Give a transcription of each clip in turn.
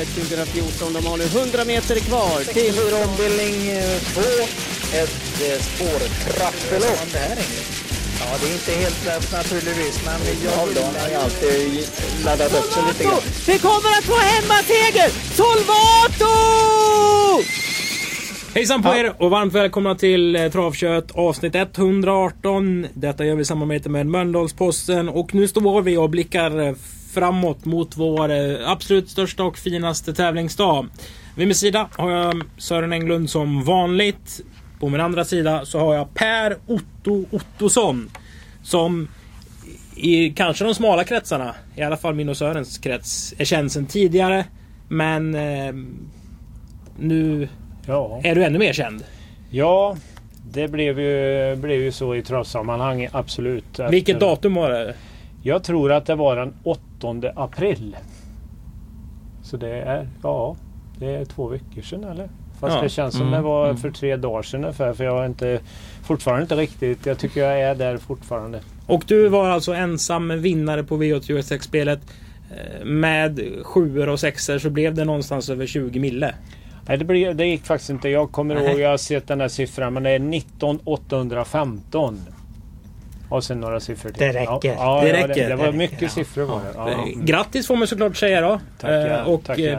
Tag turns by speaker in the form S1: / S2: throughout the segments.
S1: Travfjäll 2014. De har nu 100 meter kvar till...
S2: Ombildning eh, två. Ett eh, spårtrappelopp. Ja, det är inte helt lätt naturligtvis, men jag har ju alltid laddat upp sig lite grann.
S1: Det kommer att få hemmaseger! Solvato!
S3: Hejsan på er och varmt välkomna till eh, Travkött avsnitt 118. Detta gör vi i samarbete med Mölndalsposten och nu står vi och blickar eh, framåt mot vår eh, absolut största och finaste tävlingsdag. Vid min sida har jag Sören Englund som vanligt. På min andra sida så har jag Per Otto Ottosson. Som i kanske de smala kretsarna, i alla fall min och Sörens krets, är känd sedan tidigare. Men eh, nu
S4: Ja,
S3: är du ännu mer känd.
S4: ja det blev ju, blev ju så i travsammanhang, absolut.
S3: Vilket datum var det?
S4: Jag tror att det var den 8 april. Så det är, ja, det är två veckor sedan eller? Fast
S3: Ja.
S4: det känns som
S3: Mm,
S4: det var
S3: mm.
S4: för tre dagar sedan ungefär. För jag har inte, fortfarande inte riktigt, jag tycker jag är där fortfarande.
S3: Och du var alltså ensam vinnare på V86-spelet. Eh, Med sjuor och sexor så blev det någonstans över 20 mille.
S4: Nej, det, blev, det gick faktiskt inte. Jag kommer
S3: Nej.
S4: ihåg, jag har sett den här siffran, men det är 19815. Och sen några siffror till.
S2: Det räcker.
S4: Ja, ja,
S3: Det räcker.
S4: Det, det var
S2: Det
S4: mycket
S2: räcker, ja.
S4: siffror var det. Ja.
S3: Grattis får man såklart säga då.
S4: Tackar,
S3: Eh, Och
S4: tackar.
S3: eh,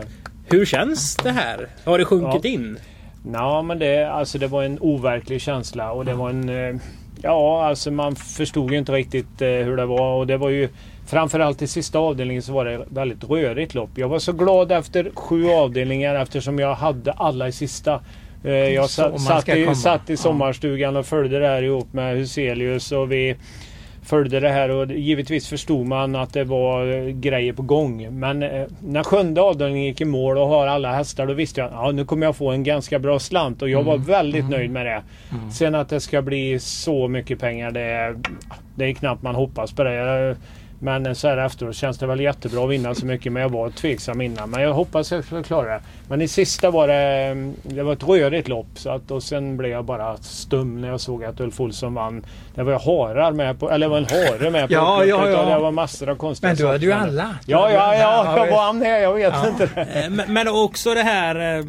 S3: hur känns det här? Har det sjunkit
S4: Ja.
S3: in?
S4: Ja, men det, alltså, det var en overklig känsla och det var en... eh, Ja, alltså man förstod ju inte riktigt eh, hur det var och det var ju Framförallt i sista avdelningen så var det väldigt rörigt lopp. Jag var så glad efter sju avdelningar eftersom jag hade alla i sista. Eh, Jag satt, satt, i, satt i sommarstugan och följde det här ihop med Huselius och vi följde det här och givetvis förstod man att det var eh, grejer på gång. Men eh, när sjunde avdelningen gick i mål och har alla hästar då visste jag att ja, nu kommer jag få en ganska bra slant och jag var väldigt nöjd med det. Sen att det ska bli så mycket pengar det det är knappt man hoppas på det. Men så här efteråt känns det väl jättebra att vinna så mycket men jag var tveksam innan. Men jag hoppas jag ska klara det. Men i sista var det, det var ett rörigt lopp så att, och sen blev jag bara stum när jag såg att Ulf Olsson vann. Det var harar med på, eller det var en hare med på
S2: Ja, ja, ja.
S4: det var massor av konstiga
S2: Men du hade ju alla.
S4: Ja, ja, ja, jag var med. Jag vet
S2: Ja.
S4: inte.
S3: Eh, Men men också det här eh,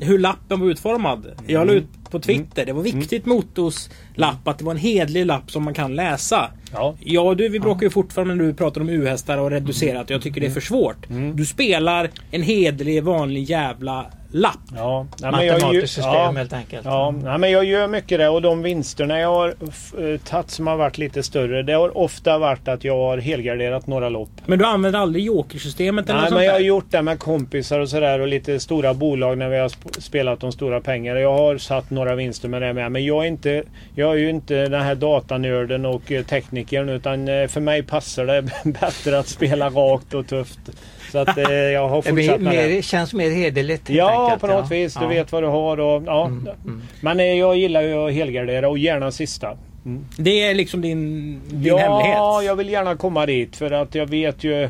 S3: hur lappen var utformad. Jag la ut på Twitter. Det var viktigt Motos lapp att det var en hedlig lapp som man kan läsa.
S4: Ja.
S3: Ja du, vi bråkar ju fortfarande när du pratar om U-hästar och reducerat. Jag tycker det är för svårt. Du spelar en hedlig vanlig jävla lapp.
S4: Ja, nej, men jag, ju-
S2: Matematiskt system
S4: ja,
S2: helt enkelt.
S4: Ja, nej, men jag gör mycket det och de vinsterna jag har eh, tagit som har varit lite större. Det har ofta varit att jag har helgarderat några lopp.
S3: Men du använder aldrig jokersystemet eller
S4: Nej,
S3: något
S4: men
S3: sånt
S4: jag har gjort det med kompisar och sådär och lite stora bolag när vi har sp- spelat de stora pengarna. Jag har satt några vinster med det med. Men jag är, inte, jag är ju inte den här datanörden och eh, teknikern utan eh, för mig passar det bättre att spela rakt och tufft. Så att eh, jag har fortsatt med det.
S2: känns mer hederligt.
S4: Ja,
S2: enkelt,
S4: på något vis. Du
S2: Ja.
S4: vet vad du har och ja.
S2: mm.
S4: Men eh, jag gillar ju att helgardera och gärna sista.
S3: Det är liksom din, din
S4: ja,
S3: hemlighet.
S4: jag vill gärna komma dit för att jag vet ju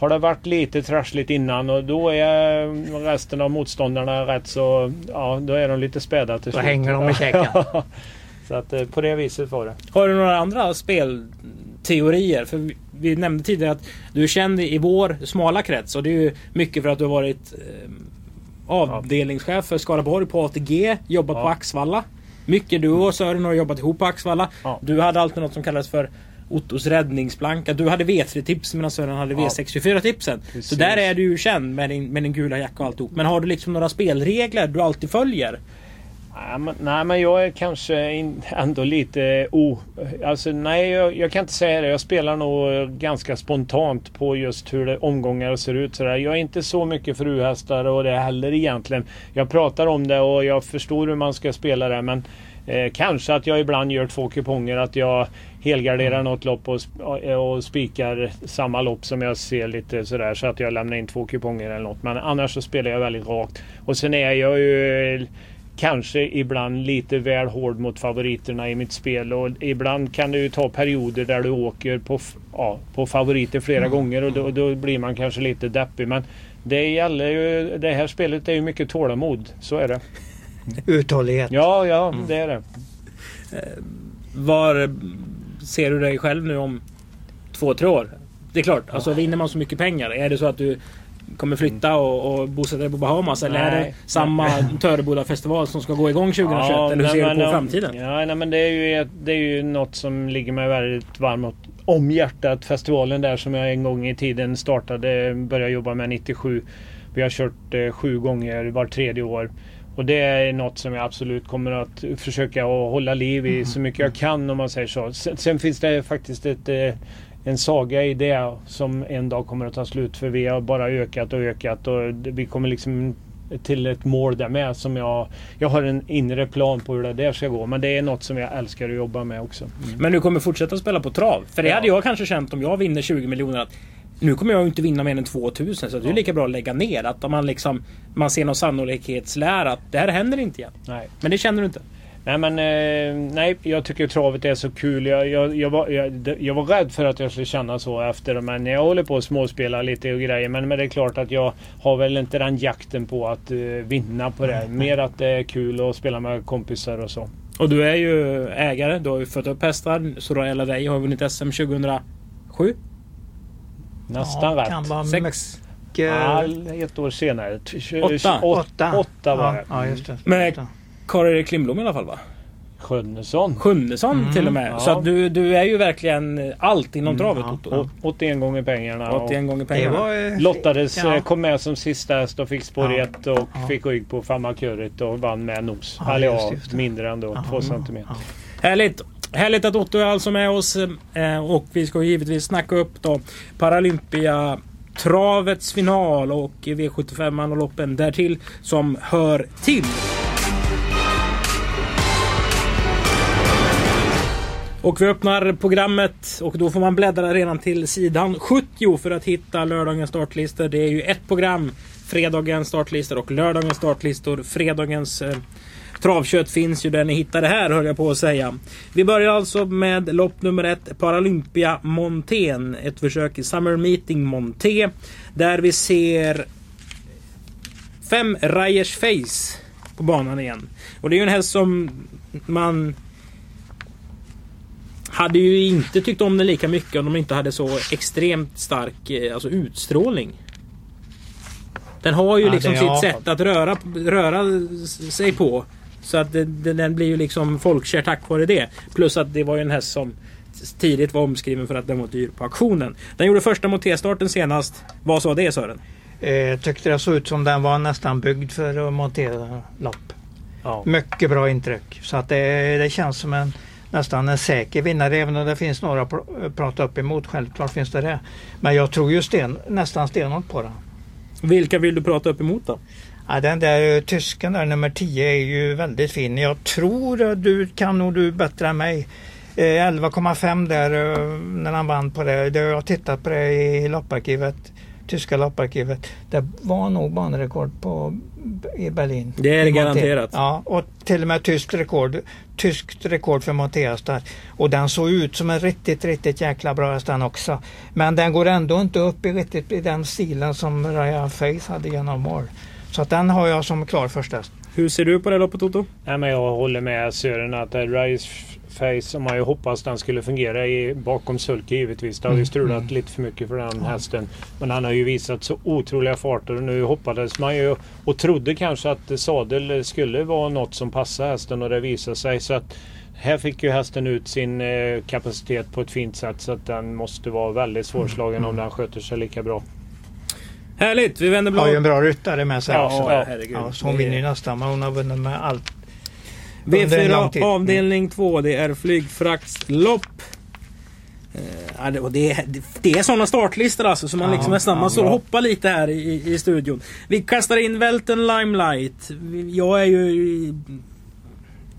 S4: har det varit lite trassligt innan och då är resten av motståndarna rätt så... Ja, då är de lite späda till
S2: Då
S4: slut.
S2: hänger de i käken.
S4: så att eh, på det viset var det.
S3: Har du några andra spelteorier? För vi, vi nämnde tidigare att du är känd i vår smala krets och det är ju mycket för att du har varit eh, avdelningschef för Skaraborg på ATG, jobbat
S4: Ja.
S3: på Axvalla. Mycket du och Sören har jobbat ihop på Axvalla.
S4: Ja.
S3: Du hade alltid något som kallades för Ottos räddningsplanka. Du hade V3-tips medan Sören hade
S4: Ja.
S3: V64-tipsen. Så där är du ju känd med din, med din gula jacka och alltihop. Men har du liksom några spelregler du alltid följer?
S4: Nej men, nej, men jag är kanske in, ändå lite o... Alltså nej, jag, jag kan inte säga det. Jag spelar nog ganska spontant på just hur det, omgångar ser ut. Sådär. Jag är inte så mycket för U-hästar och det heller egentligen. Jag pratar om det och jag förstår hur man ska spela det men eh, kanske att jag ibland gör två kuponger. Att jag helgarderar något lopp och, sp- och spikar samma lopp som jag ser lite sådär så att jag lämnar in två kuponger eller något. Men annars så spelar jag väldigt rakt. Och sen är jag ju kanske ibland lite väl hård mot favoriterna i mitt spel och ibland kan det ju ta perioder där du åker på, ja, på favoriter flera gånger och då, då blir man kanske lite deppig. Men det gäller ju, det här spelet är ju mycket tålamod. Så är det.
S2: Uthållighet.
S4: Ja, ja, det är det.
S3: Var ser du dig själv nu om två, tre år? Det är klart, alltså vinner man så mycket pengar. Är det så att du kommer flytta och, och bosätta dig på Bahamas? Eller är det
S4: Nej.
S3: samma Töreboda festival som ska gå igång 2021? eller hur
S4: nej,
S3: ser du
S4: men,
S3: på
S4: ja,
S3: framtiden?
S4: Ja, nej, men det, är ju, det är ju något som ligger mig väldigt varmt om hjärtat. Festivalen där som jag en gång i tiden startade, började jobba med 97. Vi har kört eh, sju gånger var tredje år. Och det är något som jag absolut kommer att försöka att hålla liv i så mycket jag kan om man säger så. Sen, sen finns det faktiskt ett, eh, en saga i det som en dag kommer att ta slut. För vi har bara ökat och ökat och vi kommer liksom till ett mål där med som jag... Jag har en inre plan på hur det där ska gå. Men det är något som jag älskar att jobba med också.
S3: Men du kommer fortsätta spela på trav? För det
S4: Ja.
S3: hade jag kanske känt om jag vinner 20 miljoner. Att nu kommer jag inte vinna mer än 2000 så det är lika bra att lägga ner. Att om man liksom man ser någon sannolikhetslära att det här händer inte igen.
S4: Nej.
S3: Men det känner du inte?
S4: Nej men eh, nej, jag tycker travet är så kul. Jag, jag, jag, var, jag, jag var rädd för att jag skulle känna så efter. Men jag håller på att småspela lite och grejer. Men, men det är klart att jag har väl inte den jakten på att eh, vinna på det. Mer att det är kul att spela med kompisar och så.
S3: Och du är ju ägare. Du har ju fött upp hästar. Soraya Ray har vunnit SM 2007.
S4: Nästan
S2: ja,
S4: rätt.
S2: Kan vara
S3: Sex.
S2: mycket...
S4: Ja, ett år senare.
S3: Åtta.
S4: Åtta, åtta var
S2: ja,
S4: det.
S2: Ja, just det. Åtta.
S3: Karl-Erik Klimblom i alla fall va?
S4: Sjunnesson.
S3: Sjunnesson
S2: Mm.
S3: till och med.
S4: Ja.
S3: Så att du, du är ju verkligen allt inom travet
S2: ja,
S3: Otto.
S4: Å- 81 gånger pengarna. och
S3: 81 gånger
S2: Det
S3: pengarna.
S2: var... eh,
S4: Lottades,
S2: Ja.
S4: eh, kom med som sista häst och fick spår
S2: Ja.
S4: 1 och
S2: Ja.
S4: fick rygg på Fammaköret och vann med nos.
S2: Ja,
S4: Eller
S2: just
S4: ja, mindre ändå.
S2: Ja,
S4: två
S2: ja,
S4: centimeter.
S2: ja.
S3: Härligt! Härligt att Otto är alltså med oss. Eh, och vi ska givetvis snacka upp då Paralympia Travets final och V75 och loppen därtill som hör till. Och vi öppnar programmet och då får man bläddra redan till sidan 70 för att hitta lördagens startlistor. Det är ju ett program, fredagens startlistor och lördagens startlistor. Fredagens eh, travkött finns ju där ni hittar det här höll jag på att säga. Vi börjar alltså med lopp nummer ett, Paralympia Montén. Ett försök i Summer Meeting Monté. Där vi ser fem Reyers Face på banan igen. Och det är ju en häst som man hade ju inte tyckt om den lika mycket om de inte hade så extremt stark eh, alltså utstrålning. Den har ju
S2: Ja,
S3: liksom sitt
S2: ja.
S3: sätt att röra, röra sig på. Så att det, den blir ju liksom folkkär tack vare det. Plus att det var ju en häst som tidigt var omskriven för att den var dyr på auktionen. Den gjorde första mot T-starten senast. Vad sa det Sören?
S2: Eh, tyckte det såg ut som den var nästan byggd för att montera lopp.
S4: Ja.
S2: Mycket bra intryck. Så att det, det känns som en nästan en säker vinnare även om det finns några att pr- prata upp emot. Självklart finns det det. Men jag tror ju sten, nästan stenhårt på den.
S3: Vilka vill du prata upp emot då?
S2: Ja, den där eh, tysken där nummer 10 är ju väldigt fin. Jag tror att du kan nog du bättre än mig. Eh, 11,5 där eh, när han vann på det. Jag har tittat på det i lopparkivet. Tyska lopparkivet. Det var nog banrekord på, i Berlin.
S3: Det är det garanterat.
S2: Ja, och till och med tyskt rekord. Tyskt rekord för Montehästar. Och den såg ut som en riktigt, riktigt jäkla bra häst den också. Men den går ändå inte upp i riktigt i den stilen som Raya Face hade genom mål. Så att den har jag som klar första häst.
S3: Hur ser du på det loppet Otto?
S4: Nej, men jag håller med Sören att det är Rise Face som man ju hoppas den skulle fungera i, bakom sulke givetvis. Det har ju
S2: Mm,
S4: strulat
S2: mm.
S4: lite för mycket för den hästen. Men han har ju visat så otroliga farter och nu hoppades man ju och trodde kanske att sadel skulle vara något som passar hästen och det visade sig. Så att här fick ju hästen ut sin eh, kapacitet på ett fint sätt så att den måste vara väldigt svårslagen
S2: Mm.
S4: om den sköter sig lika bra.
S3: Härligt! Vi vänder
S2: Har ju en
S3: blad.
S2: bra ryttare med sig
S3: Ja,
S2: också.
S3: ja, herregud.
S2: Ja, så hon vinner ju nästan men hon har vunnit med allt. under en lång
S3: V4
S2: tid. Mm.
S3: avdelning 2. Det är flygfraktslopp. Eh, ja, det, är- det är sådana startlistor alltså som man
S2: Ja,
S3: liksom nästan
S2: ja,
S3: man står och hoppar lite här i, i studion. Vi kastar in Welten Limelight. Jag är ju i-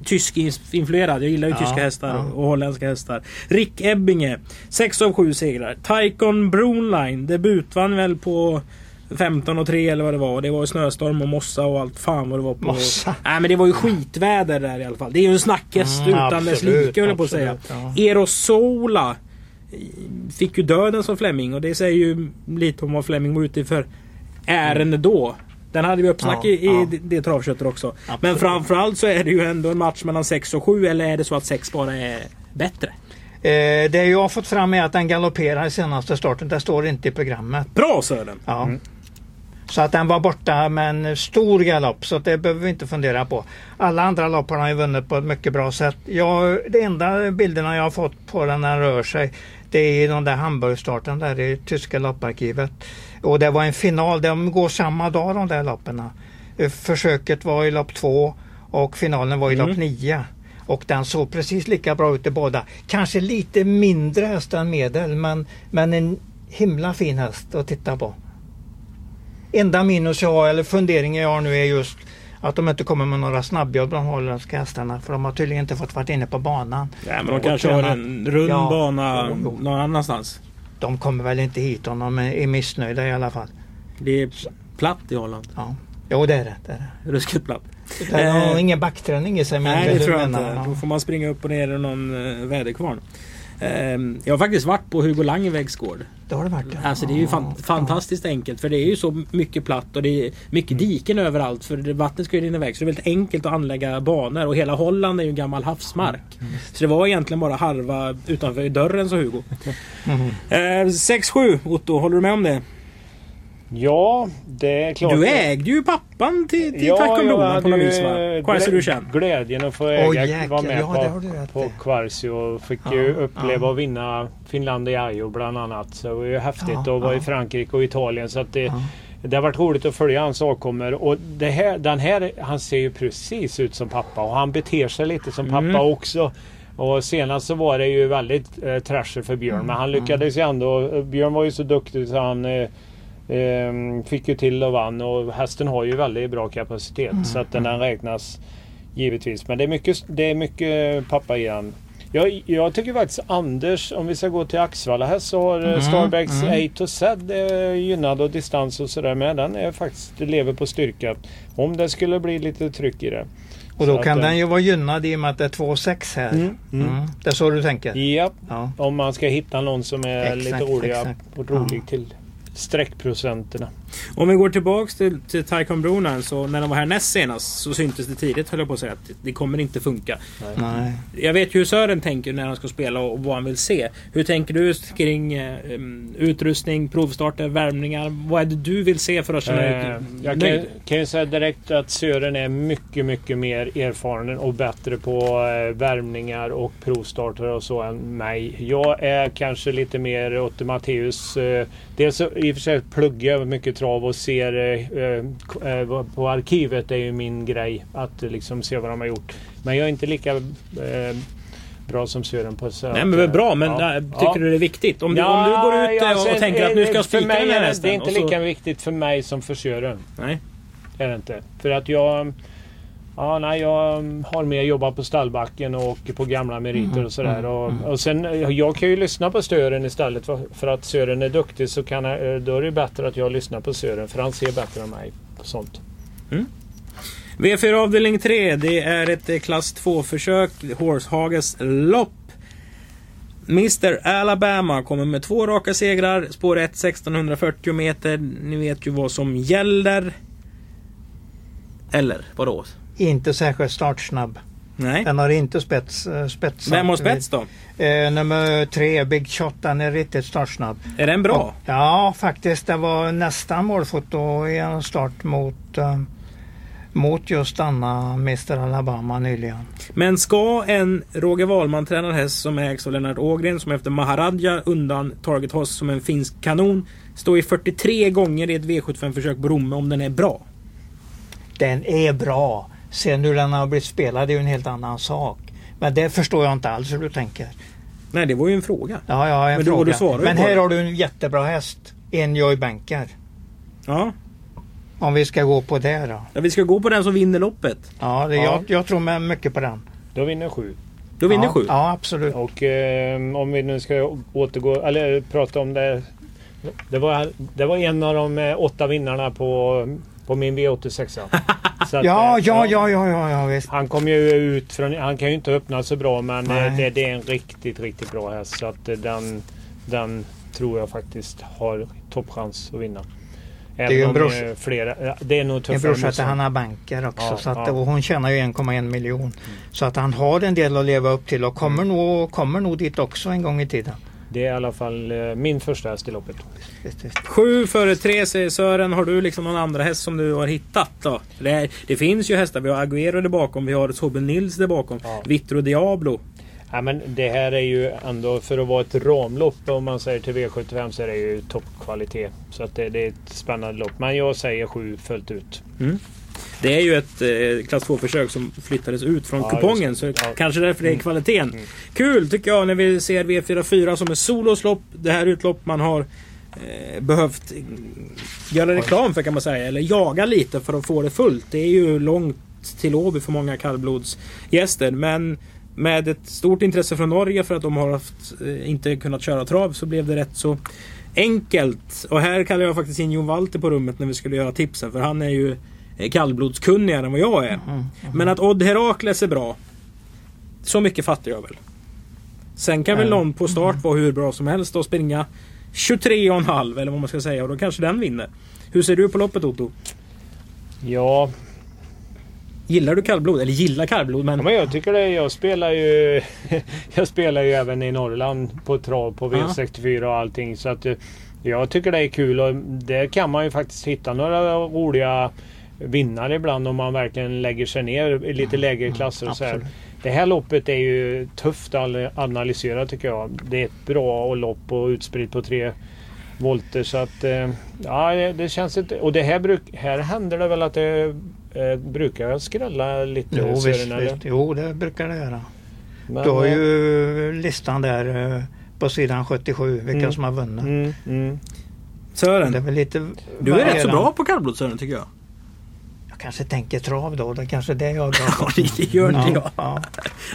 S3: tysk-influerad. Jag gillar ju
S2: Ja,
S3: tyska hästar
S2: ja.
S3: och holländska hästar. Rick Ebbinge. 6 av 7 segrar. Taikon Brownline. Debutvann väl på 15 och 3 eller vad det var. Och Det var ju snöstorm och mossa och allt fan vad det var på.
S2: Mossa.
S3: Nej men det var ju skitväder där i alla fall. Det är ju en snackhäst
S2: Mm,
S3: utan dess like höll jag på att säga.
S2: ja.
S3: Erosola fick ju döden som Fleming och det säger ju lite om vad Fleming var ute för ärende då. Den hade vi uppsnack
S2: Ja,
S3: i, i
S2: ja.
S3: det, det travköttet också.
S2: Absolut.
S3: Men framförallt så är det ju ändå en match mellan 6 och 7 eller är det så att 6 bara är bättre?
S2: Eh, det jag har fått fram är att den galopperar i senaste starten. Det står inte i programmet.
S3: Bra Sören!
S2: Ja.
S4: Mm.
S2: Så att den var borta med en stor galopp så det behöver vi inte fundera på. Alla andra lopp har han ju vunnit på ett mycket bra sätt. Jag, de enda bilderna jag har fått på den när den rör sig det är den där Hamburgstarten där i tyska lopparkivet. Och det var en final, de går samma dag de där loppen. Försöket var i lopp två och finalen var i mm. lopp nio. Och den såg precis lika bra ut i båda. Kanske lite mindre häst än medel men, men en himla fin häst att titta på. Enda minus jag har, eller funderingen jag har nu är just att de inte kommer med några snabbjobb de holländska hästarna för de har tydligen inte fått varit inne på banan.
S3: Nej men de kanske har en rund ja, bana någon annanstans.
S2: De kommer väl inte hit om de är missnöjda i alla fall.
S3: Det är platt i Holland.
S2: Ja, jo det är det. det, är
S3: det. Ruskigt platt.
S2: Det har ingen backträning i sig.
S3: Nej det tror jag inte. Då får man springa upp och ner i någon uh, väderkvarn. Ehm, jag har faktiskt varit på Hugo Langevägs gård.
S2: Det har du varit?
S3: Alltså det är ju fan, fantastiskt enkelt för det är ju så mycket platt och det är mycket diken överallt för vattnet ska ju rinna iväg. Så det är väldigt enkelt att anlägga banor och hela Holland är ju en gammal havsmark. Mm. Så det var egentligen bara harva utanför dörren sa Hugo. Mm. 6-7 Otto, håller du med om det?
S4: Ja, det är klart.
S3: Du ägde ju pappan till, till ja, Tack om på något vis va? Quarsio du känd?
S4: Glädjen att få äga, oh, vara med ja, på, på. Och fick ja, ju uppleva ja. och vinna Finlandia Ajo bland annat. Så det var ju häftigt ja, att vara i Frankrike och Italien. Så att det, det har varit roligt att följa hans avkommor. Och det här, den här, han ser ju precis ut som pappa och han beter sig lite som pappa mm. också. Och senast så var det ju väldigt eh, trasher för Björn. Men han mm. lyckades ju ändå. Björn var ju så duktig så han eh, Ehm, fick ju till och vann och hästen har ju väldigt bra kapacitet mm. så att den, den räknas givetvis. Men det är mycket, det är mycket pappa i den. Jag, jag tycker faktiskt Anders, om vi ska gå till Axvalla här så har mm. Starbacks mm. A to Z gynnad och distans och sådär med. Den är faktiskt, lever på styrka. Om det skulle bli lite tryck i det.
S2: Och då så kan att, den ju vara gynnad i och med att det är 2,6 här. Mm, mm. Mm. Det är så du tänker?
S4: Ja, ja. om man ska hitta någon som är exakt, lite rolig ja. till streckprocenterna.
S3: Om vi går tillbaks till, till Taikon Brunan så när de var här näst senast så syntes det tidigt höll jag på att säga att det kommer inte funka.
S2: Nej.
S3: Jag vet ju hur Sören tänker när han ska spela och vad han vill se. Hur tänker du kring um, utrustning, provstarter, värmningar? Vad är det du vill se för att känna
S4: eh, Jag kan, kan ju säga direkt att Sören är mycket, mycket mer erfaren och bättre på uh, värmningar och provstarter och så än mig. Jag är kanske lite mer åt Matteus. Uh, dels i och för sig pluggar jag mycket trav och ser eh, eh, på arkivet är ju min grej. Att liksom se vad de har gjort. Men jag är inte lika eh, bra som Sören på så
S3: Nej men det är bra men ja, äh, tycker ja. du det är viktigt? Om du, ja, om du går ut ja, och, och tänker att nu ska jag spika den här hästen.
S4: Det är inte lika viktigt för mig som för Sören.
S3: Nej.
S4: Det är det inte. För att jag Ja, nej, jag har mer jobbat på stallbacken och på gamla meriter mm, och sådär. Mm, och, mm. och sen, jag kan ju lyssna på Sören istället för att Sören är duktig så kan jag, då är det bättre att jag lyssnar på Sören för han ser bättre än mig på sånt.
S3: Mm. V4 avdelning 3, det är ett eh, klass 2-försök, Horsehages lopp. Mr Alabama kommer med två raka segrar, spår 1 1640 meter. Ni vet ju vad som gäller. Eller vadå?
S2: Inte särskilt startsnabb.
S3: Nej.
S2: Den har inte spets, eh, spetsat.
S3: Vem har spets då?
S2: Eh, nummer tre, Big Shot, den är riktigt startsnabb.
S3: Är den bra?
S2: Och, ja, faktiskt. Det var nästan målfoto i en start mot, eh, mot just Anna Mr Alabama nyligen.
S3: Men ska en Roger Wahlman tränad häst som ägs av Lennart Ågren som efter Maharadja undan Target Hoss som en finsk kanon stå i 43 gånger i ett V75-försök på Romme om den är bra?
S2: Den är bra. Sen hur den har blivit spelad är ju en helt annan sak. Men det förstår jag inte alls hur du tänker.
S3: Nej, det var ju en fråga.
S2: Ja, ja en
S3: Men
S2: fråga.
S3: Du
S2: Men här har du en jättebra häst. En Joy Banker.
S3: Ja.
S2: Om vi ska gå på det då.
S3: Ja, vi ska gå på den som vinner loppet.
S2: Ja, det, ja. Jag, jag tror mycket på den.
S4: Då vinner sju.
S3: Då vinner
S2: ja,
S3: sju?
S2: Ja, absolut.
S4: Och eh, om vi nu ska återgå, eller prata om det. Det var, det var en av de eh, åtta vinnarna på på min V86.
S2: Att, ja, ja, ja, ja, ja, ja, visst.
S4: Han kom ju ut från... Han kan ju inte öppna så bra men det, det, är en riktigt, riktigt bra häst. Så att den, den tror jag faktiskt har toppchans att vinna.
S2: Även det är en brors,
S4: flera, det är nog
S2: En brorsa till Hanna Banker också. Ja, så att, ja. och hon tjänar ju 1,1 miljon. Mm. Så att han har en del att leva upp till och kommer, mm. nog, kommer nog dit också en gång i tiden.
S4: Det är i alla fall eh, min första häst i loppet.
S3: Sju före tre säger Sören. Har du liksom någon andra häst som du har hittat då? Det, det finns ju hästar. Vi har Agüero där bakom. Vi har Tobbe Nils där bakom.
S4: Ja.
S3: Vittro Diablo.
S4: Ja, men det här är ju ändå för att vara ett ramlopp om man säger till V75 så är det ju toppkvalitet. Så att det, det är ett spännande lopp. Men jag säger sju fullt ut.
S3: Det är ju ett eh, klass 2-försök som flyttades ut från
S4: Ja,
S3: kupongen. Så.
S4: Ja.
S3: kanske därför det är
S4: Mm.
S3: kvaliteten.
S4: Mm.
S3: Kul tycker jag när vi ser V44 som är soloslopp. Det här är ett lopp man har eh, behövt mm, göra reklam för kan man säga. Eller jaga lite för att få det fullt. Det är ju långt till Åby för många kallblodsgäster. Men med ett stort intresse från Norge för att de har haft, eh, inte kunnat köra trav så blev det rätt så enkelt. Och här kallar jag faktiskt in Jon Walter på rummet när vi skulle göra tipsen. För han är ju eh, kallblodskunnigare än vad jag är.
S2: Mm.
S3: Men att Odd Herakles är bra. Så mycket fattar jag väl. Sen kan väl
S2: Ja.
S3: någon på start vara hur bra som helst och springa 23,5 eller vad man ska säga och då kanske den vinner. Hur ser du på loppet Otto?
S4: Ja,
S3: Gillar du kallblod? Eller gillar kallblod men...
S4: Ja, men jag tycker det. Jag spelar ju Jag spelar ju även i Norrland på trav på
S3: Ja.
S4: V64 och allting. Så att eh, jag tycker det är kul och där kan man ju faktiskt hitta några roliga vinnare ibland om man verkligen lägger sig ner i lite lägre klasser och så här. Det här loppet är ju tufft att analysera tycker jag. Det är ett bra lopp och utspritt på tre volter så att eh, ja, det- känns inte... Och det här, bruk, här händer det väl att det eh, brukar skrälla lite
S2: Jo, visst,
S4: Sören, eller?
S2: visst. jo, det brukar det göra.
S4: Men,
S2: Du har
S4: eh,
S2: ju listan där eh, på sidan 77, vilka
S4: Mm.
S2: som har vunnit.
S4: Mm, mm.
S2: Det är
S3: Sören,
S2: väl lite
S3: du är rätt så bra på kallblod Sören tycker jag.
S2: Kanske tänker trav då. Det är kanske det jag är bra
S3: Ja, det gör inte jag.
S2: Ja.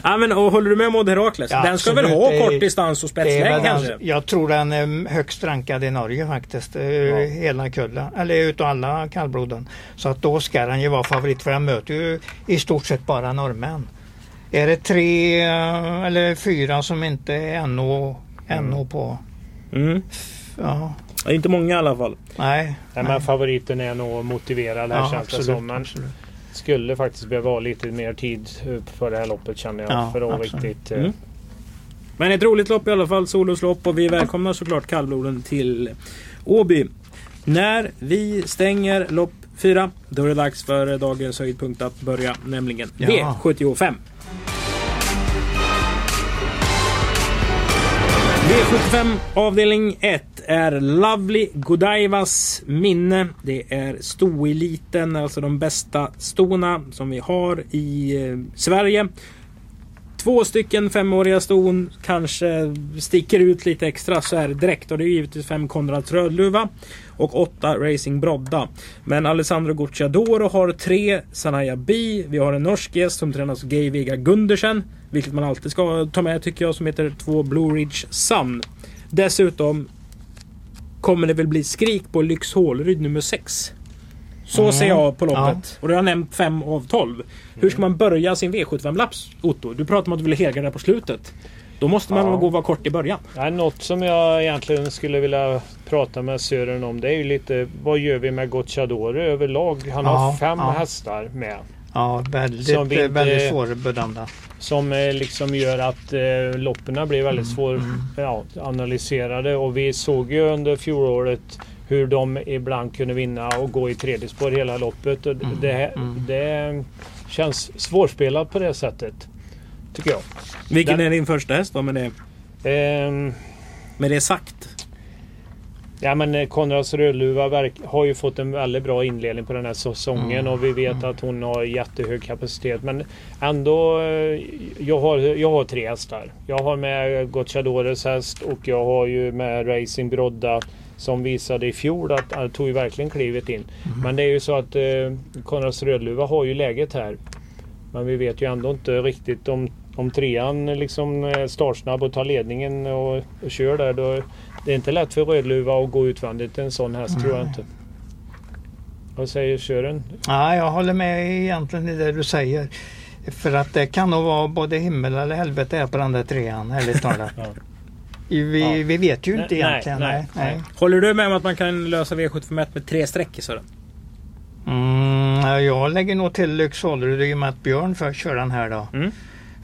S3: Ja, men och håller du med om Odd Herakles?
S2: Ja,
S3: den ska väl
S2: absolut.
S3: ha
S2: Det är-
S3: kort distans och
S2: är
S3: spetslängd
S2: väl
S3: kanske?
S2: den, jag tror den är högst rankad i Norge faktiskt. eh, Hela kullen. Eller utav alla kallbloden. Så att då ska den ju vara favorit för den möter ju i stort sett bara norrmän. Är det tre eh, eller fyra som inte är NO, NO på?
S3: Mm.
S2: Ja,
S3: Ja, inte många i alla fall.
S2: nej.
S4: Nej, men favoriten är nog motiverad här
S2: Ja,
S4: känns det
S2: absolut,
S4: som. Men
S2: absolut.
S4: skulle faktiskt behöva ha lite mer tid för det här loppet känner jag.
S2: Ja,
S4: för att riktigt... eh,
S3: Mm. Men ett roligt lopp i alla fall, soloslopp och vi välkomnar såklart kallbloden till Åby. När vi stänger lopp 4, då är det dags för dagens höjdpunkt att börja, nämligen
S2: Ja.
S3: V75. V75 avdelning 1 är Lovely Godievas minne. Det är stoeliten, alltså de bästa stona som vi har i eh, Sverige. Två stycken femåriga ston kanske sticker ut lite extra så här direkt. Och det är givetvis fem Konrads Rödluva och åtta Racing Brodda. Men Alessandro Gucciadoro har tre Sanaya Bi. Vi har en norsk gäst som tränas av Gay Vega Gundersen. Vilket man alltid ska ta med tycker jag som heter två Blue Ridge Sun. Dessutom kommer det väl bli skrik på Lyx Håleryd nummer 6. Så
S2: Mm.
S3: ser jag på loppet.
S2: Ja.
S3: Och det har nämnt 5 av 12. Hur ska man börja sin V75-laps Otto? Du pratar om att du vill helgarda på slutet. Då måste man
S4: Ja.
S3: gå och vara kort i början.
S4: Ja, något som jag egentligen skulle vilja prata med Sören om det är ju lite vad gör vi med Gocciadoro överlag? Han har
S2: Ja,
S4: fem
S2: ja.
S4: hästar med.
S2: Ja, väldigt,
S4: Som inte-
S2: väldigt svårbedömda.
S4: Som eh, liksom gör att eh, loppen blir väldigt svår
S2: mm.
S4: ja, analyserade och vi såg ju under fjolåret hur de ibland kunde vinna och gå i tredje spår hela loppet. Och
S2: Mm,
S4: det,
S2: mm.
S4: det känns svårspelat på det sättet. Tycker jag.
S3: Vilken
S4: Den-
S3: är din första häst då med det,
S4: Ehm,
S3: med det sagt?
S4: Ja men eh, Konrads Rödluva har ju fått en väldigt bra inledning på den här säsongen
S2: Mm.
S4: och vi vet att hon har jättehög kapacitet. Men ändå, eh, jag har, jag har tre hästar. Jag har med Gocciadores häst och jag har ju med Racing Brodda som visade i fjol att han tog ju verkligen klivet in. Men det är ju så att eh, Konrads Rödluva har ju läget här. Men vi vet ju ändå inte riktigt om, om trean liksom är startsnabb och tar ledningen och, och kör där. Då, det är inte lätt för Rödluva att gå utvändigt en sån häst tror jag inte. Vad säger Sören?
S2: Ja, jag håller med egentligen i det du säger. För att det kan nog vara både himmel eller helvete på den där trean, ärligt talat.
S4: Ja.
S2: Vi,
S4: Ja.
S2: vi vet ju inte
S4: Nej,
S2: egentligen.
S4: nej,
S2: Nej,
S4: nej.
S3: Håller du med om att man kan lösa V751 med tre streck i Sören?
S2: Mm, ja, jag lägger nog till Lyx Hålerud i och med att Björn för kör den här då.
S3: Mm.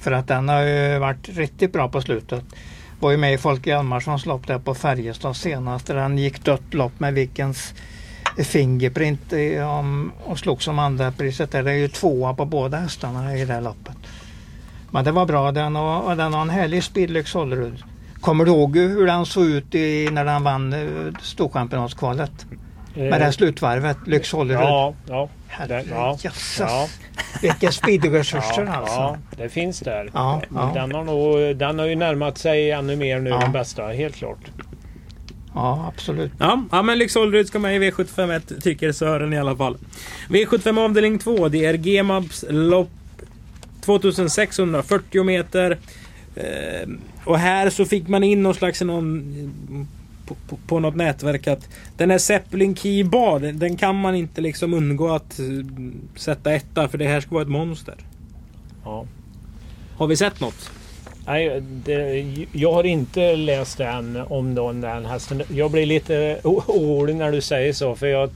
S2: För att den har ju varit riktigt bra på slutet. var ju med i Folke Hjalmarssons lopp där på Färjestad senast. Där han gick dött lopp med Vikens Fingerprint um, och slog som andra priset. Det är ju tvåa på båda hästarna i det här loppet. Men det var bra. Den har, den har en härlig speed Lyx Hållerud. Kommer du ihåg hur den såg ut i, när den vann eh, Storchampionatskvalet? Med det här slutvarvet, Lyx Hållerud.
S4: Ja, ja.
S2: Herre
S4: ja,
S2: Vilka speedresurser
S4: ja,
S2: alltså.
S4: ja, det finns där.
S2: Ja, ja.
S4: Den, har nog, den har ju närmat sig ännu mer nu,
S2: Ja.
S4: den bästa, helt klart.
S2: Ja, absolut.
S3: Ja, ja men Lyxolryd ska med i V751 tycker Sören i alla fall. V75 avdelning 2, det är G-Mabs lopp 2640 meter. Eh, och här så fick man in någon slags någon, på, på, på något nätverk att den här Zeppelin Key Bar, den, den kan man inte liksom undgå att eh, sätta etta för det här ska vara ett monster.
S4: Ja.
S3: Har vi sett något?
S4: Nej, det, jag har inte läst än om den, den hästen. Jag blir lite orolig när du säger så för jag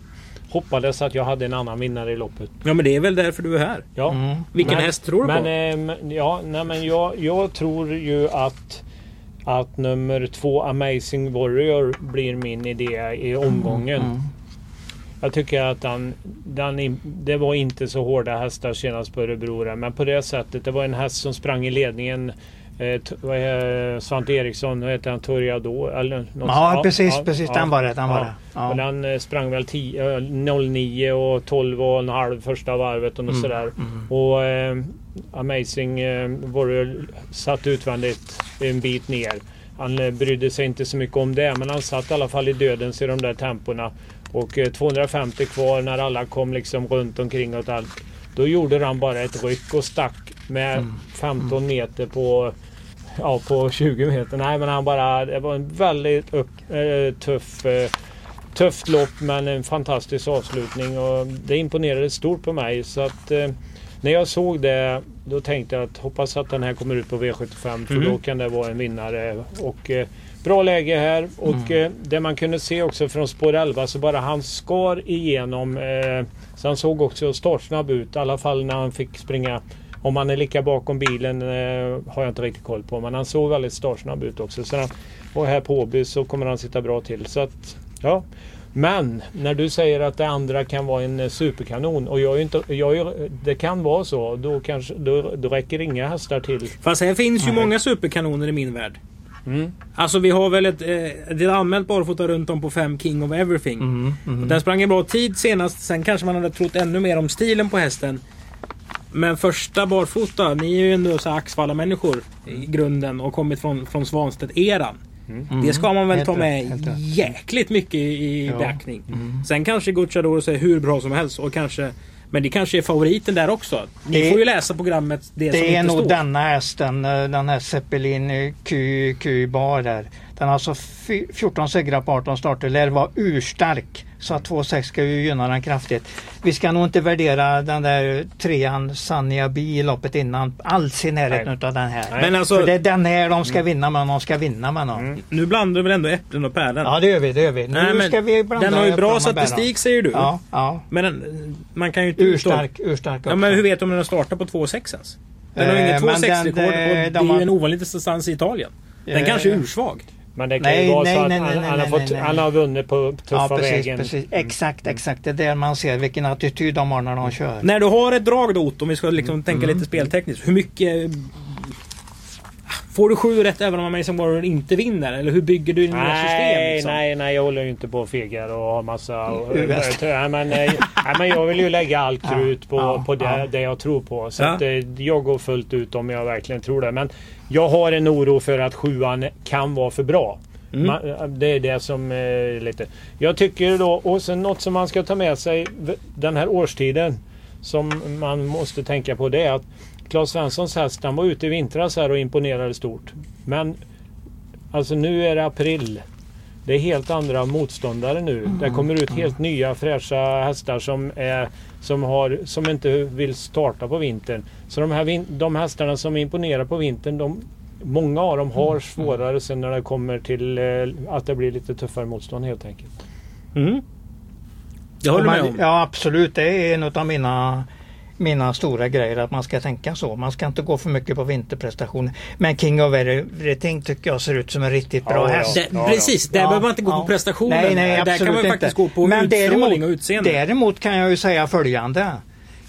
S4: hoppades att jag hade en annan vinnare i loppet.
S3: Ja men det är väl därför du är här.
S4: Ja.
S2: Mm.
S3: Vilken
S4: Men-
S3: häst tror du
S4: men,
S3: på?
S4: eh, men, ja, nej, men jag, jag tror ju att, att nummer två Amazing Warrior blir min idé i omgången.
S2: Mm.
S4: Jag tycker att den, den, det var inte så hårda hästar senast på Örebro men på det sättet. Det var en häst som sprang i ledningen. Eh, vad är, Svante Eriksson, vad heter han? Torjado? Eller något
S2: Ja, precis, precis. Den var det. Den var
S4: ja.
S2: det. Ja.
S4: Och den eh, sprang väl 10, eh, 09 och 12 och en halv första varvet och
S2: Mm,
S4: sådär.
S2: mm.
S4: Och eh, Amazing eh, Warrior satt utvändigt en bit ner. Han eh, brydde sig inte så mycket om det men han satt i alla fall i dödens i de där tempona. Och eh, 250 kvar när alla kom liksom runt omkring och allt. Då gjorde han bara ett ryck och stack med
S2: Mm.
S4: 15 meter på Ja, på 20 meter. Nej, men han bara... Det var en väldigt upp, eh, tuff... Eh, tufft lopp men en fantastisk avslutning och det imponerade stort på mig. Så att eh, när jag såg det då tänkte jag att hoppas att den här kommer ut på V75 för
S3: Mhm.
S4: då kan det vara en vinnare. Och eh, bra läge här och eh, det man kunde se också från spår 11 så bara han skar igenom. Eh, så han såg också startsnabb ut i alla fall när han fick springa. Om han är lika bakom bilen eh, har jag inte riktigt koll på men han såg väldigt startsnabb ut också. Så när, och här på Åby så kommer han sitta bra till. Så att, ja. Men när du säger att det andra kan vara en eh, superkanon och jag är inte, jag är, det kan vara så. Då, kanske, då, då räcker inga hästar till.
S3: Fast här finns ju
S2: Nej.
S3: många superkanoner i min värld.
S4: Mm.
S3: Alltså vi har väl ett, eh, det är anmält barfota runt om på fem King of Everything.
S2: Mm, mm.
S3: Den sprang en bra tid senast. Sen kanske man hade trott ännu mer om stilen på hästen. Men första barfota, ni är ju ändå så Axvalla-människor i grunden och kommit från, från Svanstedt-eran.
S2: Mm.
S3: Det ska man väl
S2: Helt
S3: ta med
S2: rätt.
S3: jäkligt mycket i,
S2: Ja.
S3: beaktning.
S2: Mm.
S3: Sen kanske Gucciadoro är hur bra som helst och kanske men det kanske är favoriten där också. Ni
S2: Det-
S3: får ju läsa programmet det, som
S2: Det är
S3: inte
S2: nog
S3: står.
S2: denna hästen, den här Zeppelin eh, Q, Q bar där. Den har alltså fy- 14 segrar på 18 starter, lär vara urstark. Så att 2,6 ska ju gynna den kraftigt. Vi ska nog inte värdera den där trean Sanja Bi i loppet innan alls i närheten
S4: Nej.
S2: utav den här.
S3: Men alltså,
S2: För det är den här de ska vinna med, de ska vinna med någon.
S4: Mm.
S3: nu blandar du väl ändå äpplen och päron?
S2: Ja det gör vi, det gör vi. Nu
S3: Nej, men
S2: ska vi blanda
S3: den har ju bra statistik säger du.
S2: Ja, ja.
S3: Men den, man kan ju inte...
S2: Urstark, urstark
S3: Ja men hur vet du om den har startat på 2,6 ens? Den har ju inget
S2: men
S3: 2,6-rekord
S2: den-
S3: och
S2: de-
S3: det är ju en ovanlig distans i Italien. Den
S2: Eh,
S3: kanske är ursvag.
S4: Men det kan
S2: Nej,
S4: ju vara
S2: nej,
S4: så att
S2: nej,
S4: han,
S2: nej,
S4: han, har fått,
S2: nej, nej.
S4: han har vunnit på tuffa
S2: Ja precis,
S4: vägen.
S2: precis.
S4: Mm.
S2: Exakt, exakt. Det är där man ser vilken attityd de har när de kör.
S3: När du har ett drag då Otto, om vi ska liksom
S2: Mm.
S3: tänka lite speltekniskt. Hur mycket... Får du sju rätt även om Amazing Warrior inte vinner? Eller hur bygger du dina system?
S4: Nej,
S3: Liksom?
S4: nej, nej, jag håller ju inte på och fegar och har massa... Nej, men, nej, nej, men jag vill ju lägga allt krut på,
S2: ja,
S4: på det,
S2: ja.
S4: det jag tror på. Så
S3: Ja.
S4: att, eh, jag går fullt ut om jag verkligen tror det. Men jag har en oro för att sjuan kan vara för bra.
S3: Mm.
S4: Man, det är det som är lite... Jag tycker då, och sen något som man ska ta med sig den här årstiden som man måste tänka på det är att Claes Svenssons häst han var ute i vintras här och imponerade stort. Men alltså nu är det april. Det är helt andra motståndare nu. Det kommer ut helt nya fräscha hästar som, är, som, har, som inte vill starta på vintern. Så de, här de hästarna som imponerar på vintern, de, många av dem har svårare sen när det kommer till eh, att det blir lite tuffare motstånd helt enkelt.
S3: Mm. Det håller du med om?
S2: Ja absolut, det är en av mina mina stora grejer att man ska tänka så. Man ska inte gå för mycket på vinterprestationer. Men King of Everything tycker jag ser ut som en riktigt bra
S4: Ja, ja.
S2: häst.
S3: Det,
S4: ja.
S3: precis, där
S2: Ja,
S3: behöver man inte gå
S2: ja.
S3: på prestationen.
S2: Nej, nej,
S3: där kan man
S2: inte.
S3: faktiskt gå på
S2: Men
S3: utstrålning
S2: däremot,
S3: och utseende.
S2: Däremot kan jag ju säga följande.